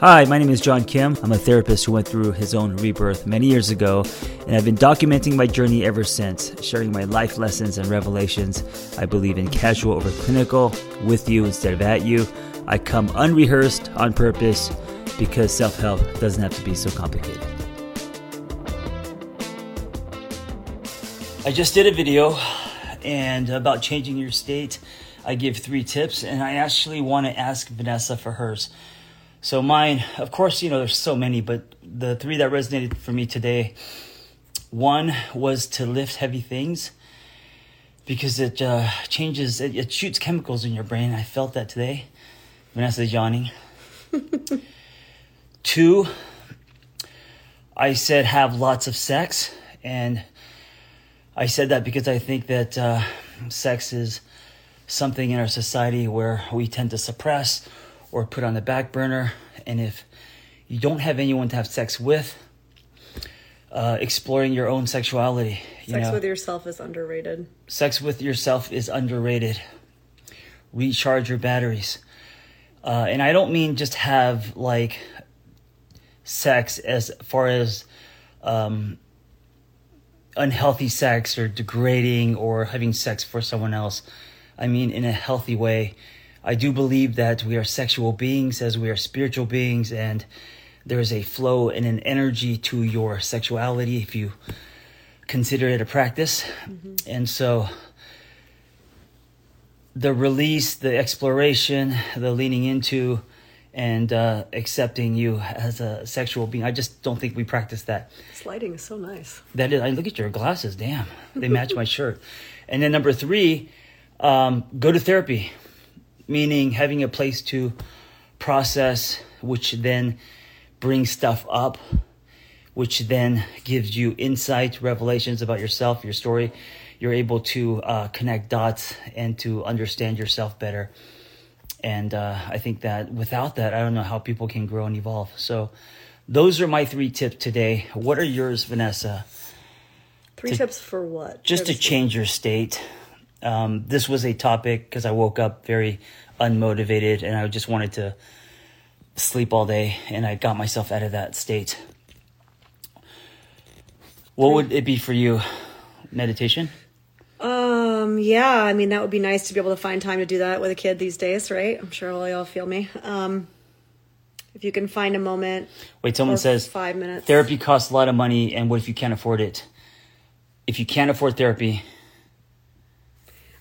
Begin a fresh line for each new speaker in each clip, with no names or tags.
Hi, my name is John Kim. I'm a therapist who went through his own rebirth many years ago, and I've been documenting my journey ever since, sharing my life lessons and revelations. I believe in casual over clinical, with you instead of at you. I come unrehearsed on purpose because self help doesn't have to be so complicated. I just did a video and about changing your state. I give three tips, and I actually want to ask Vanessa for hers. So mine, of course, you know, there's so many, but the three that resonated for me today, one was to lift heavy things because it uh, changes, it, it, shoots chemicals in your brain. I felt that today. Vanessa's yawning. Two, I said have lots of sex, and I said that because I think that uh, sex is something in our society where we tend to suppress or put on the back burner. And if you don't have anyone to have sex with, uh, exploring your own sexuality.
You sex know, with yourself is underrated.
Sex with yourself is underrated. Recharge your batteries. Uh, and I don't mean just have like sex as far as um, unhealthy sex or degrading or having sex for someone else. I mean, in a healthy way. I do believe that we are sexual beings as we are spiritual beings, and there is a flow and an energy to your sexuality if you consider it a practice. Mm-hmm. And so, the release, the exploration, the leaning into, and uh, accepting you as a sexual being. I just don't think we practice that.
This lighting is so nice.
That is. I look at your glasses. Damn, they match my shirt. And then number three, um, go to therapy meaning having a place to process, which then brings stuff up, which then gives you insight, revelations about yourself, your story. You're able to uh, connect dots and to understand yourself better. And uh, I think that without that, I don't know how people can grow and evolve. So, those are my three tips today. What are yours, Vanessa?
Three to, tips for what?
Just to change your state. Um, this was a topic because I woke up very unmotivated and I just wanted to sleep all day and I got myself out of that state. What would it be for you? Meditation?
Um, yeah, I mean that would be nice to be able to find time to do that with a kid these days, right? I'm sure all y'all feel me. Um, if you can find a moment.
Wait, someone says
five minutes.
Therapy costs a lot of money, and what if you can't afford it? If you can't afford therapy,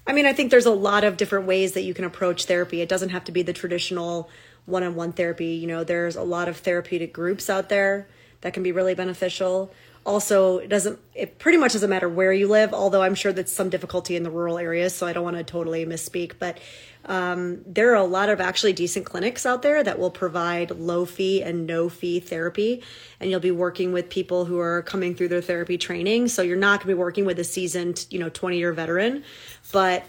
I mean, I think there's a lot of different ways that you can approach therapy. It doesn't have to be the traditional one on one therapy. You know, there's a lot of therapeutic groups out there that can be really beneficial. Also, it doesn't, it pretty much doesn't matter where you live, although I'm sure that's some difficulty in the rural areas, so I don't want to totally misspeak. But um, there are a lot of actually decent clinics out there that will provide low fee and no fee therapy. And you'll be working with people who are coming through their therapy training. So you're not going to be working with a seasoned, you know, 20 year veteran, but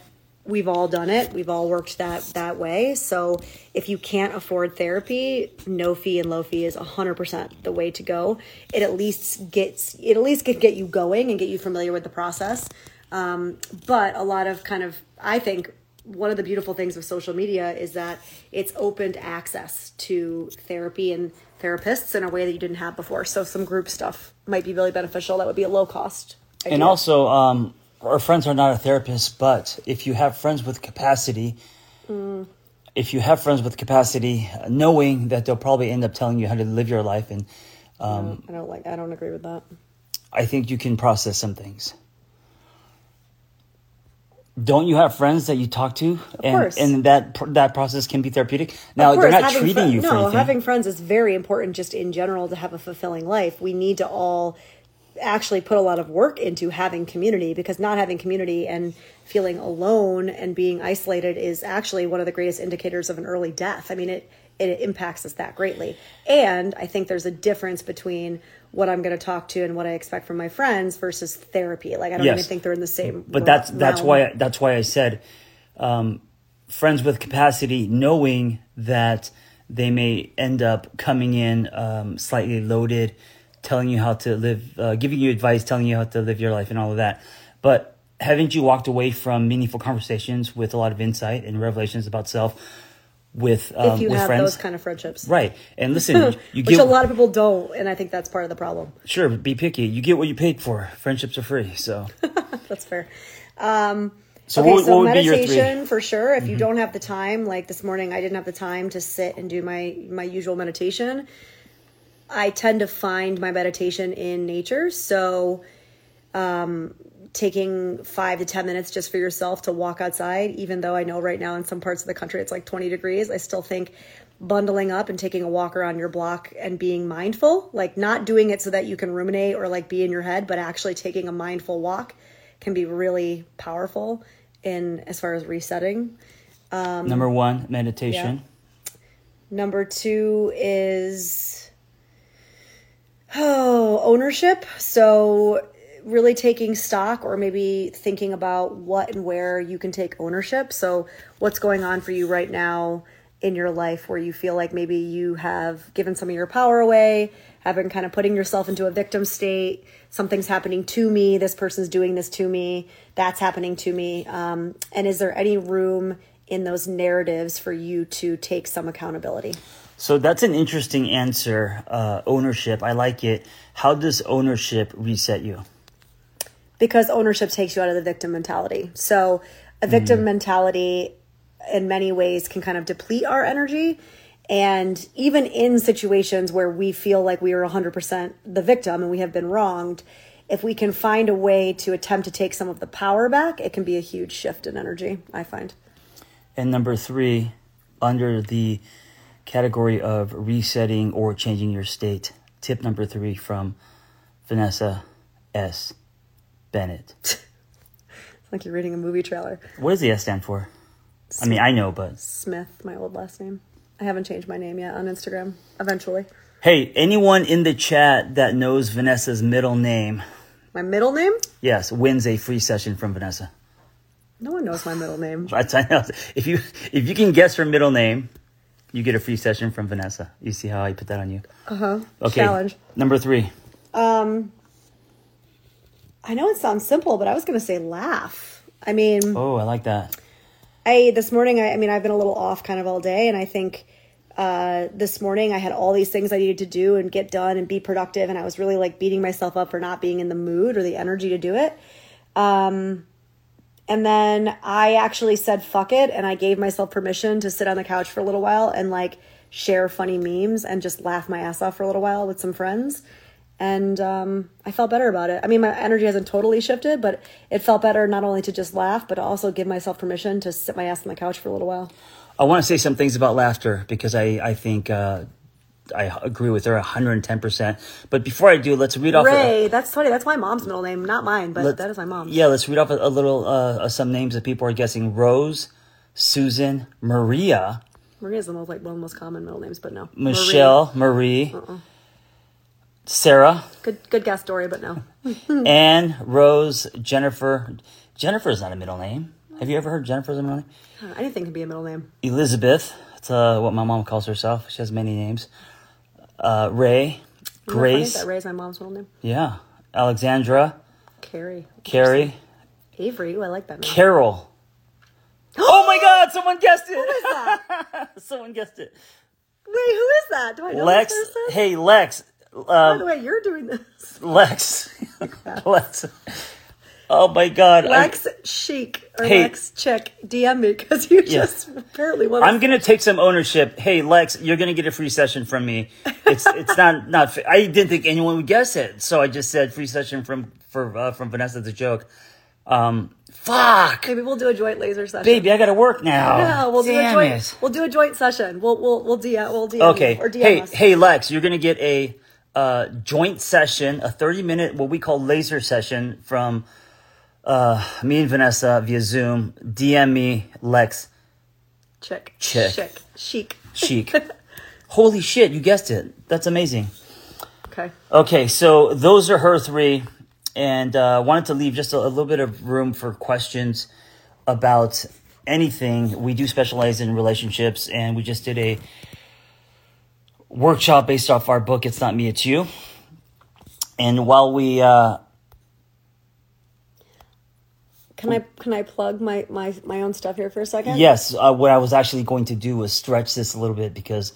we've all done it. We've all worked that that way. So if you can't afford therapy, no fee and low fee is 100% the way to go. It at least gets it at least can get you going and get you familiar with the process. Um, but a lot of kind of I think one of the beautiful things of social media is that it's opened access to therapy and therapists in a way that you didn't have before. So some group stuff might be really beneficial. That would be a low cost.
Idea. And also, um, our friends are not a therapist, but if you have friends with capacity, mm. if you have friends with capacity, knowing that they'll probably end up telling you how to live your life, and
um, I don't like, I don't agree with that.
I think you can process some things don't you have friends that you talk to of and, and that that process can be therapeutic now they're not treating fr- you for no anything.
having friends is very important just in general to have a fulfilling life we need to all actually put a lot of work into having community because not having community and feeling alone and being isolated is actually one of the greatest indicators of an early death i mean it it impacts us that greatly and i think there's a difference between what I'm going to talk to and what I expect from my friends versus therapy. Like I don't yes. even think they're in the same.
But that's that's why that's why I said um, friends with capacity, knowing that they may end up coming in um, slightly loaded, telling you how to live, uh, giving you advice, telling you how to live your life, and all of that. But haven't you walked away from meaningful conversations with a lot of insight and revelations about self? with um,
if you have
friends.
those kind of friendships.
right. And listen, you
Which
get
a lot of people don't, and I think that's part of the problem.
sure be picky. You get what you paid for. Friendships are free. So
That's fair. Um,
so
okay,
what,
so
what would be your
meditation
three? Mm-hmm.
for sure. If you don't have the time, like this morning, I didn't have the time to sit and do my my usual meditation. I tend to find my meditation in nature, so um, taking five to ten minutes just for yourself to walk outside. Even though I know right now in some parts of the country it's like twenty degrees, I still think bundling up and taking a walk around your block and being mindful, like not doing it so that you can ruminate or like be in your head, but actually taking a mindful walk can be really powerful in as far as resetting.
Number one, meditation.
Number two is oh ownership. So really taking stock or maybe thinking about what and where you can take ownership. So what's going on for you right now in your life where you feel like maybe you have given some of your power away, have been kind of putting yourself into a victim state. Something's happening to me. This person's doing this to me. That's happening to me. Um, and is there any room in those narratives for you to take some accountability?
So that's an interesting answer. Uh, ownership. I like it. How does ownership reset you?
because ownership takes you out of the victim mentality. So a victim mentality in many ways can kind of deplete our energy. And even in situations where we feel like we are 100% the victim and we have been wronged, if we can find a way to attempt to take some of the power back, it can be a huge shift in energy, I find.
And number three, under the category of resetting or changing your state, tip number three from Vanessa S. Bennett.
It's like you're reading a movie trailer.
What does the S stand for? I mean, I know, but
Smith, my old last name. I haven't changed my name yet on Instagram. Eventually.
hey, anyone in the chat that knows Vanessa's middle name,
My middle name?
yes, wins a free session from Vanessa.
No one knows my middle name.
That's I know. If you if you can guess her middle name, you get a free session from Vanessa. You see how I put that on you?
Uh huh.
Okay.
Challenge.
Number three.
Um, I know it sounds simple, but I was going to say laugh. I mean,
Oh, I like that.
I this morning. I, I mean, I've been a little off kind of all day, and I think uh, this morning I had all these things I needed to do and get done and be productive, and I was really like beating myself up for not being in the mood or the energy to do it. Um, and then I actually said fuck it, and I gave myself permission to sit on the couch for a little while and like share funny memes and just laugh my ass off for a little while with some friends. And um, I felt better about it. I mean, my energy hasn't totally shifted, but it felt better not only to just laugh, but also give myself permission to sit my ass on the couch for a little while.
I want to say some things about laughter because I I think uh, I agree with her hundred and ten percent. But before I do, let's read off. a-
Ray, that's funny. That's my mom's middle name, not mine, but that is my mom's.
Yeah, let's read off a, a little uh, uh, some names that people are guessing: Rose, Susan, Maria,
Maria's the most like one of the most common middle names, but no. Marie.
Michelle, Marie,
Uh-uh.
Sarah,
Good, good guess, Dory, but no.
Anne, Rose, Jennifer. Jennifer is not a middle name. Have you ever heard Jennifer's a middle name?
Anything can be a middle name.
Elizabeth. That's uh, what my mom calls herself. She has many names. Uh, Ray,
Isn't that?
Grace.
That Ray's my mom's middle name.
Yeah. Alexandra,
Carrie.
Carrie,
Avery. Ooh, I like that name.
Carol. oh my God! Someone guessed it.
Who is that?
someone guessed it.
Wait, who is that? Do I know
Lex.
this person?
Hey, Lex.
By the
Um,
way, you're doing this.
Lex. Lex. Oh my God!
Lex Chic or
Hey.
Lex Chick, DM me because you
Yeah.
just apparently want
I'm gonna take some ownership. Hey, Lex, you're gonna get a free session from me. It's it's not not. I didn't think anyone would guess it, so I just said free session from for uh, from Vanessa. It's a joke. Um, fuck,
Maybe we'll do a joint laser session.
baby, I gotta work now.
Yeah, we'll do a joint.
it.
We'll do a joint session. We'll we'll we'll DM we'll DM
Okay.
or DM
Hey,
us.
hey, Lex, you're gonna get a uh, joint session, a 30 minute what we call laser session from uh, me and Vanessa via Zoom. DM me, Lex
Check.
Chick.
Chick. Chic.
Chic. Holy shit, you guessed it. That's amazing.
Okay.
Okay, so those are her three, and uh, wanted to leave just a, a little bit of room for questions about anything. We do specialize in relationships, and we just did a workshop based off our book. It's not me, it's you. And while we, uh,
Can I can I plug my my my own stuff here for a second?
Yes, uh, what I was actually going to do was stretch this a little bit because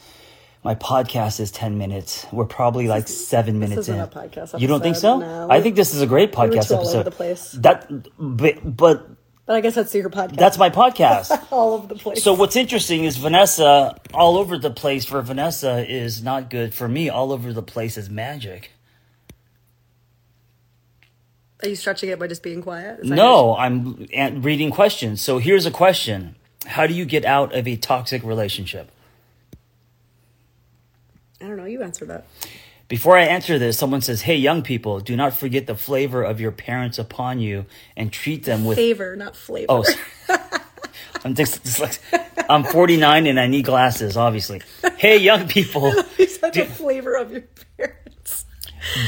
my podcast is 10 minutes. We're probably like seven minutes
isn't
in.
podcast
You don't think so?
no.
I think this is a great podcast
too all over the place.
That, but, but
But I guess that's your podcast.
that's my podcast.
all over the place.
so what's interesting is Vanessa, all over the place for Vanessa is not good. For me, all over the place is magic.
Are you stretching it by just being quiet? Is
No, I'm reading questions. So here's a question. How do you get out of a toxic relationship?
I don't know. You answer that.
Before I answer this, someone says, Hey, young people, do not forget the flavor of your parents upon you and treat them with.
Favor, not flavor.
Oh, sorry. I'm. I'm 49 and I need glasses, obviously. Hey, young people,
you said the flavor of your parents.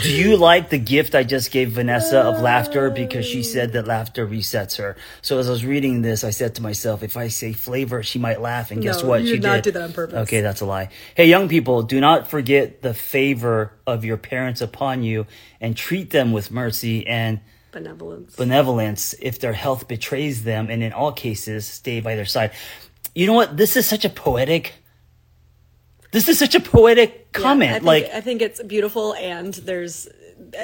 Do you like the gift I just gave Vanessa of laughter? Because she said that laughter resets her. So as I was reading this, I said to myself, if I say flavor, she might laugh. And guess
No,
what?
you
she
did not
did.
do that on purpose.
Okay, that's a lie. Hey, young people, do not forget the favor of your parents upon you and treat them with mercy and
Benevolence.
benevolence if their health betrays them, and in all cases, stay by their side. You know what? This is such a poetic. This is such a poetic
Yeah,
comment.
I think,
like,
I think it's beautiful, and there's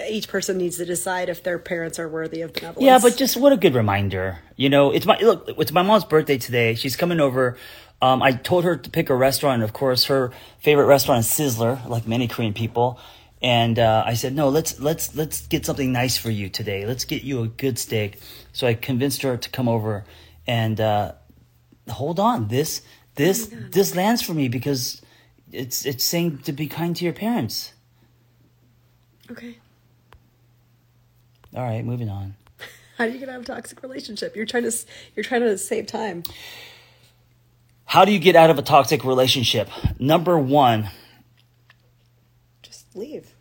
each person needs to decide if their parents are worthy of benevolence.
yeah, but just what a good reminder. You know, it's my look. It's my mom's birthday today. She's coming over. Um, I told her to pick a restaurant. Of course, her favorite restaurant is Sizzler, like many Korean people. And uh, I said, no, let's let's let's get something nice for you today. Let's get you a good steak. So I convinced her to come over, and uh, hold on, this this
Oh
this lands for me because it's it's saying to be kind to your parents.
okay.
All right, moving on.
How do you get out of a toxic relationship? You're trying to you're trying to save time.
How do you get out of a toxic relationship? Number one,
Just leave.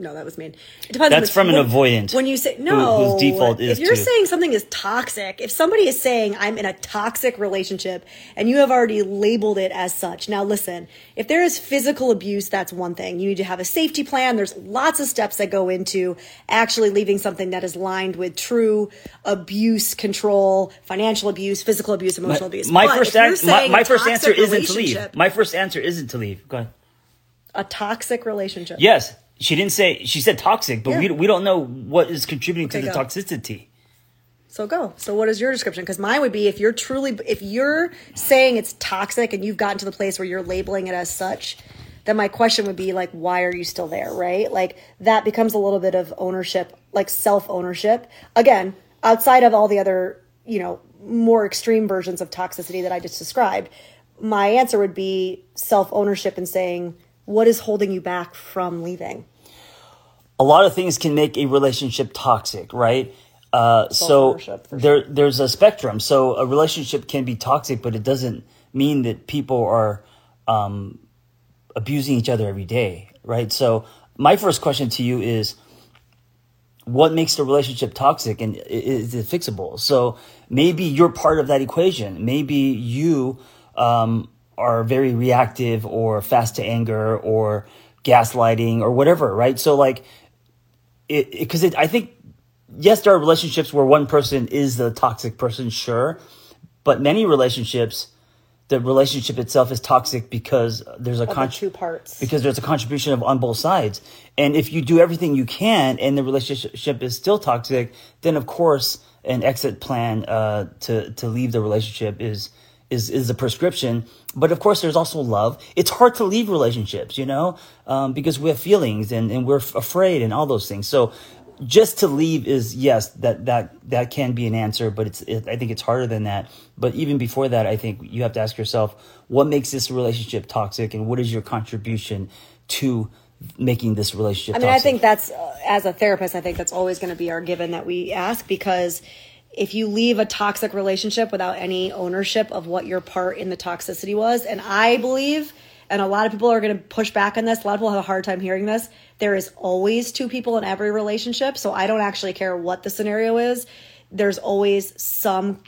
No, that was mean. It depends. on
That's from an avoidant
When you say
who-
no,
whose default is
if you're
to-
saying something is toxic, if somebody is saying I'm in a toxic relationship and you have already labeled it as such. Now listen, if there is physical abuse, that's one thing. You need to have a safety plan. There's lots of steps that go into actually leaving something that is lined with true abuse, control, financial abuse, physical abuse, emotional abuse.
my
But
first an- my, my first answer isn't to leave. My first answer isn't to leave. Go ahead.
a toxic relationship.
Yes, she didn't say. She said toxic, but we we don't know what is contributing
Okay,
to the
go.
toxicity.
So go. So what is your description? Because mine would be if you're truly if you're saying it's toxic and you've gotten to the place where you're labeling it as such, then my question would be like, why are you still there? Right? Like that becomes a little bit of ownership, like self ownership. Again, outside of all the other, you know, more extreme versions of toxicity that I just described, my answer would be self ownership and saying, what is holding you back from leaving?
A lot of things can make a relationship toxic, right? Uh, so
Self-ownership,
there, there's a spectrum. So a relationship can be toxic, but it doesn't mean that people are um, abusing each other every day, right? So my first question to you is, what makes the relationship toxic, and is it fixable? So maybe you're part of that equation. Maybe you um, are very reactive or fast to anger or gaslighting or whatever, right? So like because it, I think yes, there are relationships where one person is the toxic person, sure, but many relationships, the relationship itself is toxic because there's a con-
two parts.
because there's a contribution of on both sides, and if you do everything you can and the relationship is still toxic, then of course an exit plan uh, to to leave the relationship is is is a prescription. But of course, there's also love. It's hard to leave relationships, you know, um, because we have feelings and, and we're f- afraid and all those things. So just to leave is yes, that that that can be an answer, but it's it, I think it's harder than that. But even before that, I think you have to ask yourself what makes this relationship toxic and what is your contribution to making this relationship.
I mean,
toxic.
I think that's uh, as a therapist, I think that's always going to be our given that we ask because if you leave a toxic relationship without any ownership of what your part in the toxicity was, and I believe, and a lot of people are going to push back on this, a lot of people have a hard time hearing this. There is always two people in every relationship, so I don't actually care what the scenario is. There's always some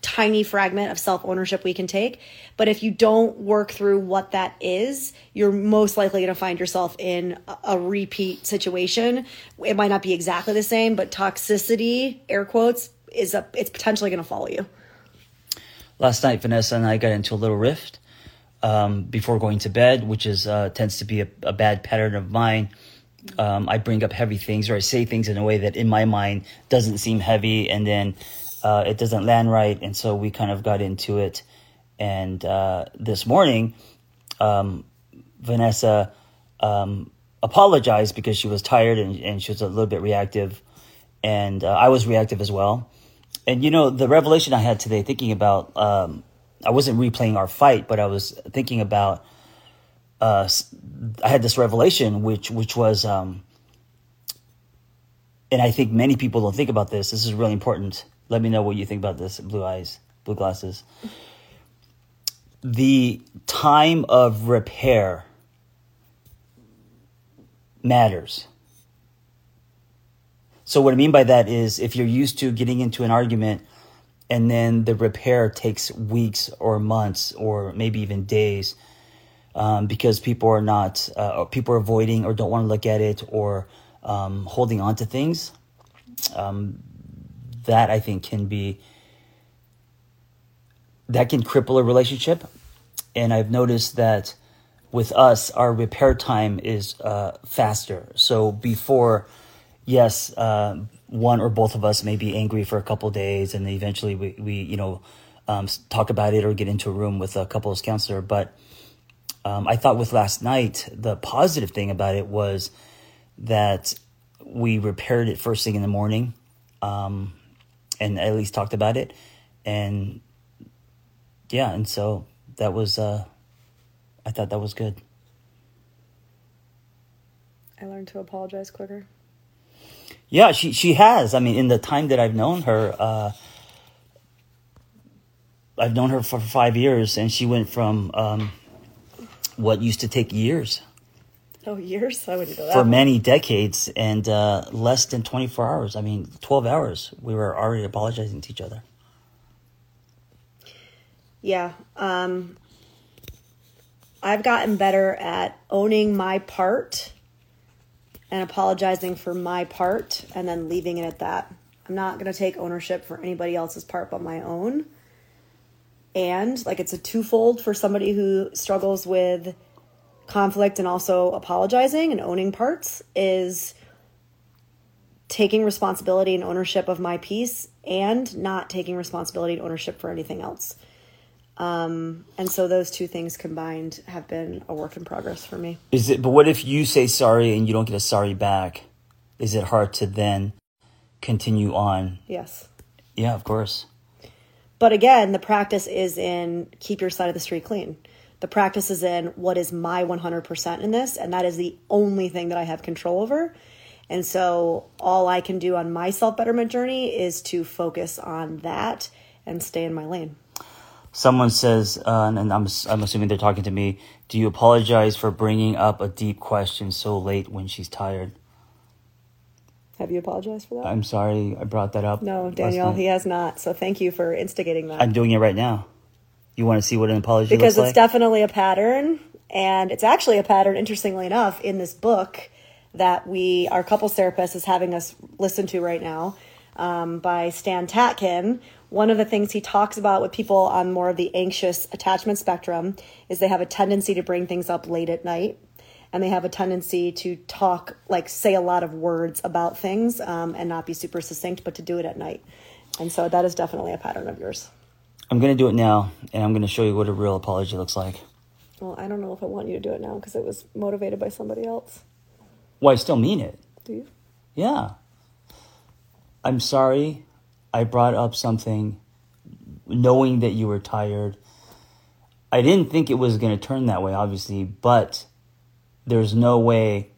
tiny fragment of self ownership we can take. But if you don't work through what that is, you're most likely going to find yourself in a, a repeat situation. It might not be exactly the same, but toxicity, air quotes, is a it's potentially going to follow you.
Last night, Vanessa and I got into a little rift um, before going to bed, which is uh, tends to be a, a bad pattern of mine. Um, I bring up heavy things or I say things in a way that in my mind doesn't seem heavy, and then uh, it doesn't land right, and so we kind of got into it. And uh, this morning, um, Vanessa um, apologized because she was tired and, and she was a little bit reactive, and uh, I was reactive as well. And you know, the revelation I had today, thinking about, um, I wasn't replaying our fight, but I was thinking about. Uh, I had this revelation, which which was, um, and I think many people don't think about this. This is really important. Let me know what you think about this. Blue eyes, blue glasses. The time of repair matters. So, what I mean by that is if you're used to getting into an argument and then the repair takes weeks or months or maybe even days um, because people are not, uh, people are avoiding or don't want to look at it or um, holding on to things, um, that I think can be, that can cripple a relationship. And I've noticed that with us, our repair time is uh, faster. So before, yes, uh, one or both of us may be angry for a couple days, and eventually we, we you know um, talk about it or get into a room with a couples counselor. But um, I thought with last night, the positive thing about it was that we repaired it first thing in the morning, um, and at least talked about it, and yeah, and so that was. Uh, I thought that was good.
I learned to apologize quicker.
Yeah, she she has. I mean, in the time that I've known her, uh, I've known her for five years, and she went from um, what used to take years
Oh, years? I wouldn't know that.
for many decades and uh, less than twenty four hours. I mean, twelve hours. We were already apologizing to each other.
Yeah. Um, I've gotten better at owning my part and apologizing for my part and then leaving it at that. I'm not going to take ownership for anybody else's part but my own. And like it's a twofold for somebody who struggles with conflict and also apologizing and owning parts is taking responsibility and ownership of my piece and not taking responsibility and ownership for anything else. Um, and so those two things combined have been a work in progress for me.
Is it? But what if you say sorry and you don't get a sorry back? Is it hard to then continue on?
Yes.
Yeah, of course.
But again, the practice is in keep your side of the street clean. The practice is in what is my 100% in this, and that is the only thing that I have control over. And so all I can do on my self betterment journey is to focus on that and stay in my lane.
Someone says, uh, and I'm I'm assuming they're talking to me. Do you apologize for bringing up a deep question so late when she's tired?
Have you apologized for that?
I'm sorry I brought that up.
no,
Daniel,
he has not. So thank you for instigating that.
I'm doing it right now. You want to see what an apology
is.
because
it's
like?
definitely a pattern and it's actually a pattern interestingly enough in this book that we our couples therapist is having us listen to right now um, by stan tatkin one of the things he talks about with people on more of the anxious attachment spectrum is they have a tendency to bring things up late at night and they have a tendency to talk like say a lot of words about things um, and not be super succinct but to do it at night and so that is definitely a pattern of yours
I'm going to do it now, and I'm going to show you what a real apology looks like.
Well, I don't know if I want you to do it now because it was motivated by somebody else.
Well, I still mean it.
Do you?
Yeah. I'm sorry I brought up something knowing that you were tired. I didn't think it was going to turn that way, obviously, but there's no way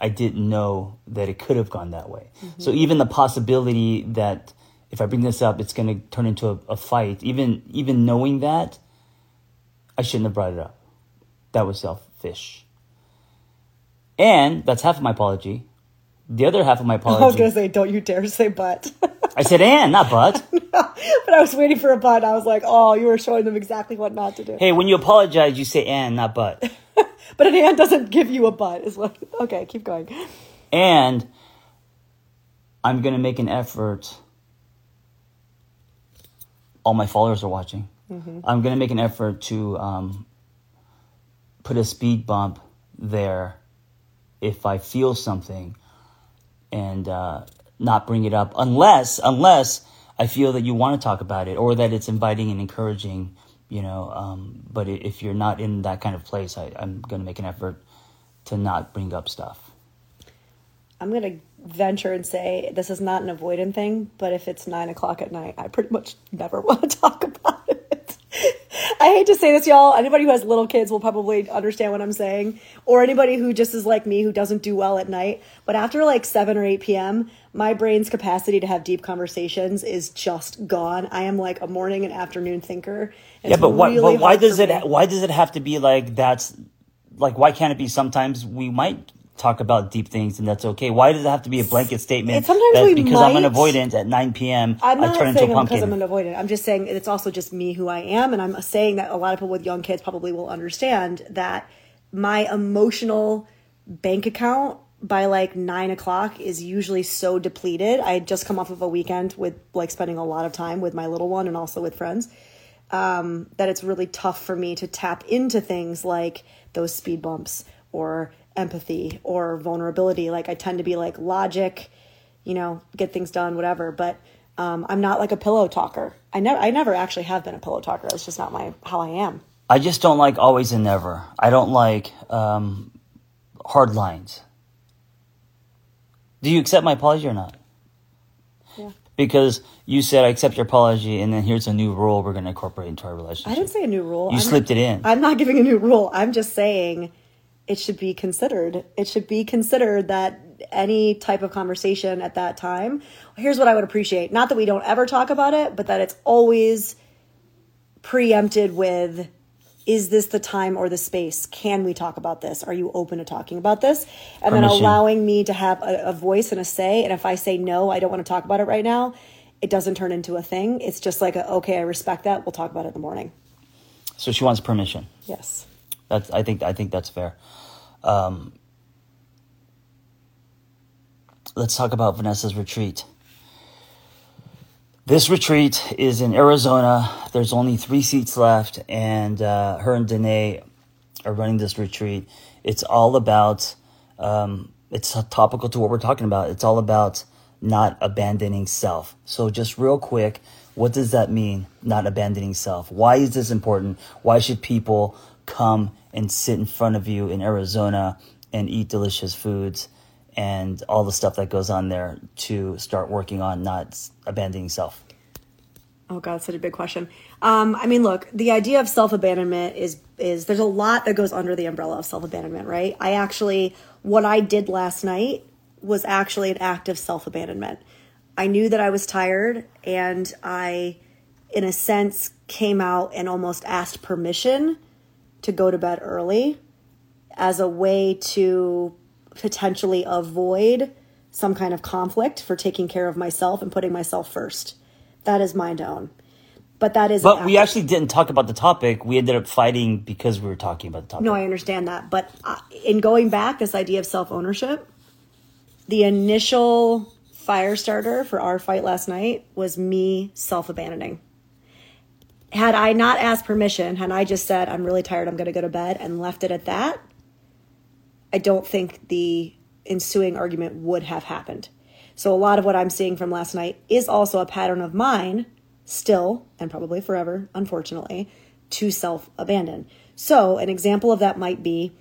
I didn't know that it could have gone that way. Mm-hmm. So even the possibility that if I bring this up, it's going to turn into a, a fight, even even knowing that, I shouldn't have brought it up. That was selfish. And that's half of my apology. The other half of my apology.
I was gonna say, don't you dare say but.
I said and, not but.
but I was waiting for a but. I was like, oh, you were showing them exactly what not to do.
hey, when you apologize, you say and, not but.
But an and doesn't give you a but. Is what? Okay, keep going.
And I'm going to make an effort all my followers are watching. I'm gonna make an effort to um, put a speed bump there if I feel something, and uh, not bring it up unless unless I feel that you want to talk about it or that it's inviting and encouraging. You know, um, but if you're not in that kind of place, I, I'm gonna make an effort to not bring up stuff.
I'm gonna venture and say this is not an avoidant thing, but if it's nine o'clock at night, I pretty much never want to talk about it. I hate to say this, y'all. Anybody who has little kids will probably understand what I'm saying, or anybody who just is like me who doesn't do well at night. But after like seven or eight p.m., my brain's capacity to have deep conversations is just gone. I am like a morning and afternoon thinker. and
Yeah, but why?
really
but why does it?
me.
Why does it have to be like that's? Like, why can't it be? Sometimes we might talk about deep things, and that's okay. Why does it have to be a blanket statement?
It's- sometimes
that
we
because I'm an avoidant at 9 p.m.
I'm
I
not
turn into
saying
a
I'm because. I'm an avoidant. I'm just saying it's also just me who I am, and I'm saying that a lot of people with young kids probably will understand that my emotional bank account by like nine o'clock is usually so depleted. I had just come off of a weekend with like spending a lot of time with my little one and also with friends. Um, that it's really tough for me to tap into things like those speed bumps or empathy or vulnerability. Like I tend to be like logic, you know, get things done, whatever. But um, I'm not like a pillow talker. I never, I never actually have been a pillow talker. It's just not my how I am.
I just don't like always and never. I don't like um, hard lines. Do you accept my apology or not?
Yeah.
Because you said I accept your apology, and then here's a new rule we're going to incorporate into our relationship.
I didn't say a new rule.
You
I'm
slipped
not,
it in.
I'm not giving a new rule. I'm just saying it should be considered. It should be considered that any type of conversation at that time. Here's what I would appreciate. Not that we don't ever talk about it, but that it's always preempted with is this the time or the space? Can we talk about this? Are you open to talking about this? And then allowing me to have a, a voice and a say. And if I say no, I don't want to talk about it right now, it doesn't turn into a thing. It's just like, a, okay, I respect that. We'll talk about it in the morning.
so she wants permission.
Yes.
That's I think I think that's fair. Um, let's talk about Vanessa's retreat. This retreat is in Arizona. There's only three seats left, and uh, her and Danae are running this retreat. It's all about. Um, it's topical to what we're talking about. It's all about not abandoning self. So, just real quick, what does that mean? Not abandoning self. Why is this important? Why should people come and sit in front of you in Arizona and eat delicious foods and all the stuff that goes on there to start working on not abandoning self?
Oh God, such a big question. Um, I mean, look, the idea of self abandonment is is there's a lot that goes under the umbrella of self abandonment, right? I actually, what I did last night was actually an act of self abandonment. I knew that I was tired, and I, in a sense, came out and almost asked permission to go to bed early as a way to potentially avoid some kind of conflict for taking care of myself and putting myself first. That is mind own. But that is
But we actually didn't talk about the topic. We ended up fighting because we were talking about the topic.
No, I understand that. But uh, in going back, this idea of self ownership, the initial fire starter for our fight last night was me self abandoning. Had I not asked permission, had I just said, I'm really tired, I'm going to go to bed, and left it at that, I don't think the ensuing argument would have happened. So a lot of what I'm seeing from last night is also a pattern of mine, still, and probably forever, unfortunately, to self abandon. So an example of that might be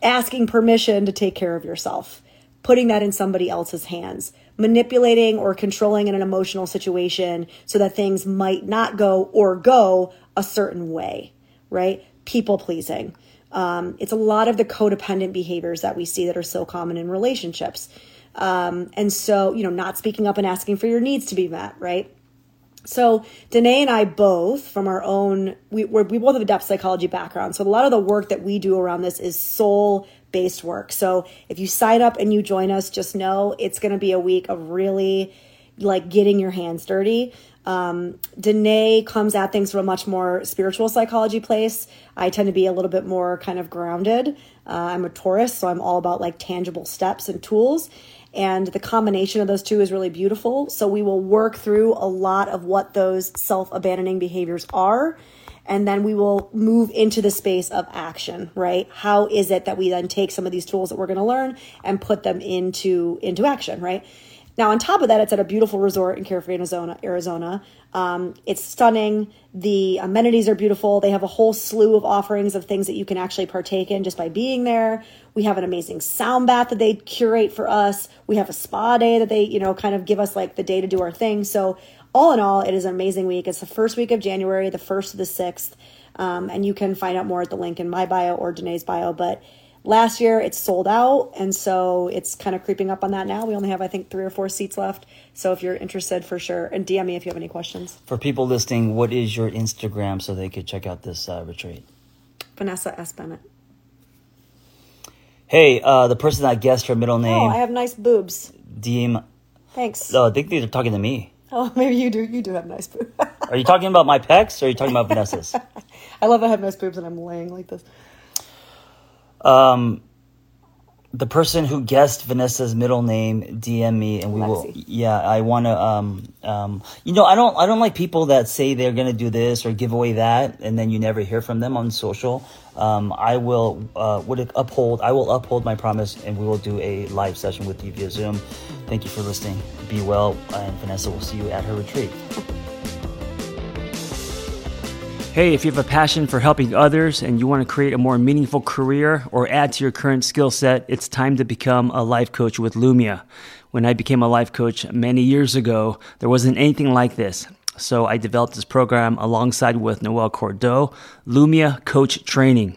asking permission to take care of yourself, putting that in somebody else's hands, manipulating or controlling in an emotional situation so that things might not go or go a certain way, right? People pleasing. Um, it's a lot of the codependent behaviors that we see that are so common in relationships. Um, and so, you know, not speaking up and asking for your needs to be met, right? So Danae and I both, from our own, we we both have a depth psychology background. So a lot of the work that we do around this is soul based work. So if you sign up and you join us, just know it's going to be a week of really like getting your hands dirty. Um, Danae comes at things from a much more spiritual psychology place. I tend to be a little bit more kind of grounded. Uh, I'm a Taurus, so I'm all about like tangible steps and tools. And the combination of those two is really beautiful. So we will work through a lot of what those self abandoning behaviors are. And then we will move into the space of action, right? How is it that we then take some of these tools that we're going to learn and put them into, into action, right? Now, on top of that, it's at a beautiful resort in Carefree, Arizona. Arizona. Um, it's stunning. The amenities are beautiful. They have a whole slew of offerings of things that you can actually partake in just by being there. We have an amazing sound bath that they curate for us. We have a spa day that they, you know, kind of give us like the day to do our thing. So, all in all, it is an amazing week. It's the first week of January, the first to the sixth. Um, and you can find out more at the link in my bio or Danae's bio. But Last year it's sold out, and so it's kind of creeping up on that now. We only have, I think, three or four seats left. So if you're interested, for sure, and DM me if you have any questions.
For people listening, what is your Instagram so they could check out this uh, retreat?
Vanessa S. Bennett.
Hey, uh, the person that guessed her middle name. Oh,
I have nice boobs.
DM.
Thanks.
No, I think they're talking to me.
Oh, maybe you do. You do have nice boobs.
are you talking about my pecs or are you talking about Vanessa's?
I love I have nice boobs and I'm laying like this.
Um, the person who guessed Vanessa's middle name DM me and we will yeah I want to um um you know I don't I don't like people that say they're going to do this or give away that and then you never hear from them on social. Um I will uh would uphold I will uphold my promise and we will do a live session with you via Zoom. Thank you for listening. Be well and Vanessa will see you at her retreat Hey, if you have a passion for helping others and you want to create a more meaningful career or add to your current skill set, it's time to become a life coach with Lumia. When I became a life coach many years ago, there wasn't anything like this. So I developed this program alongside with Noelle Cordeaux, Lumia Coach Training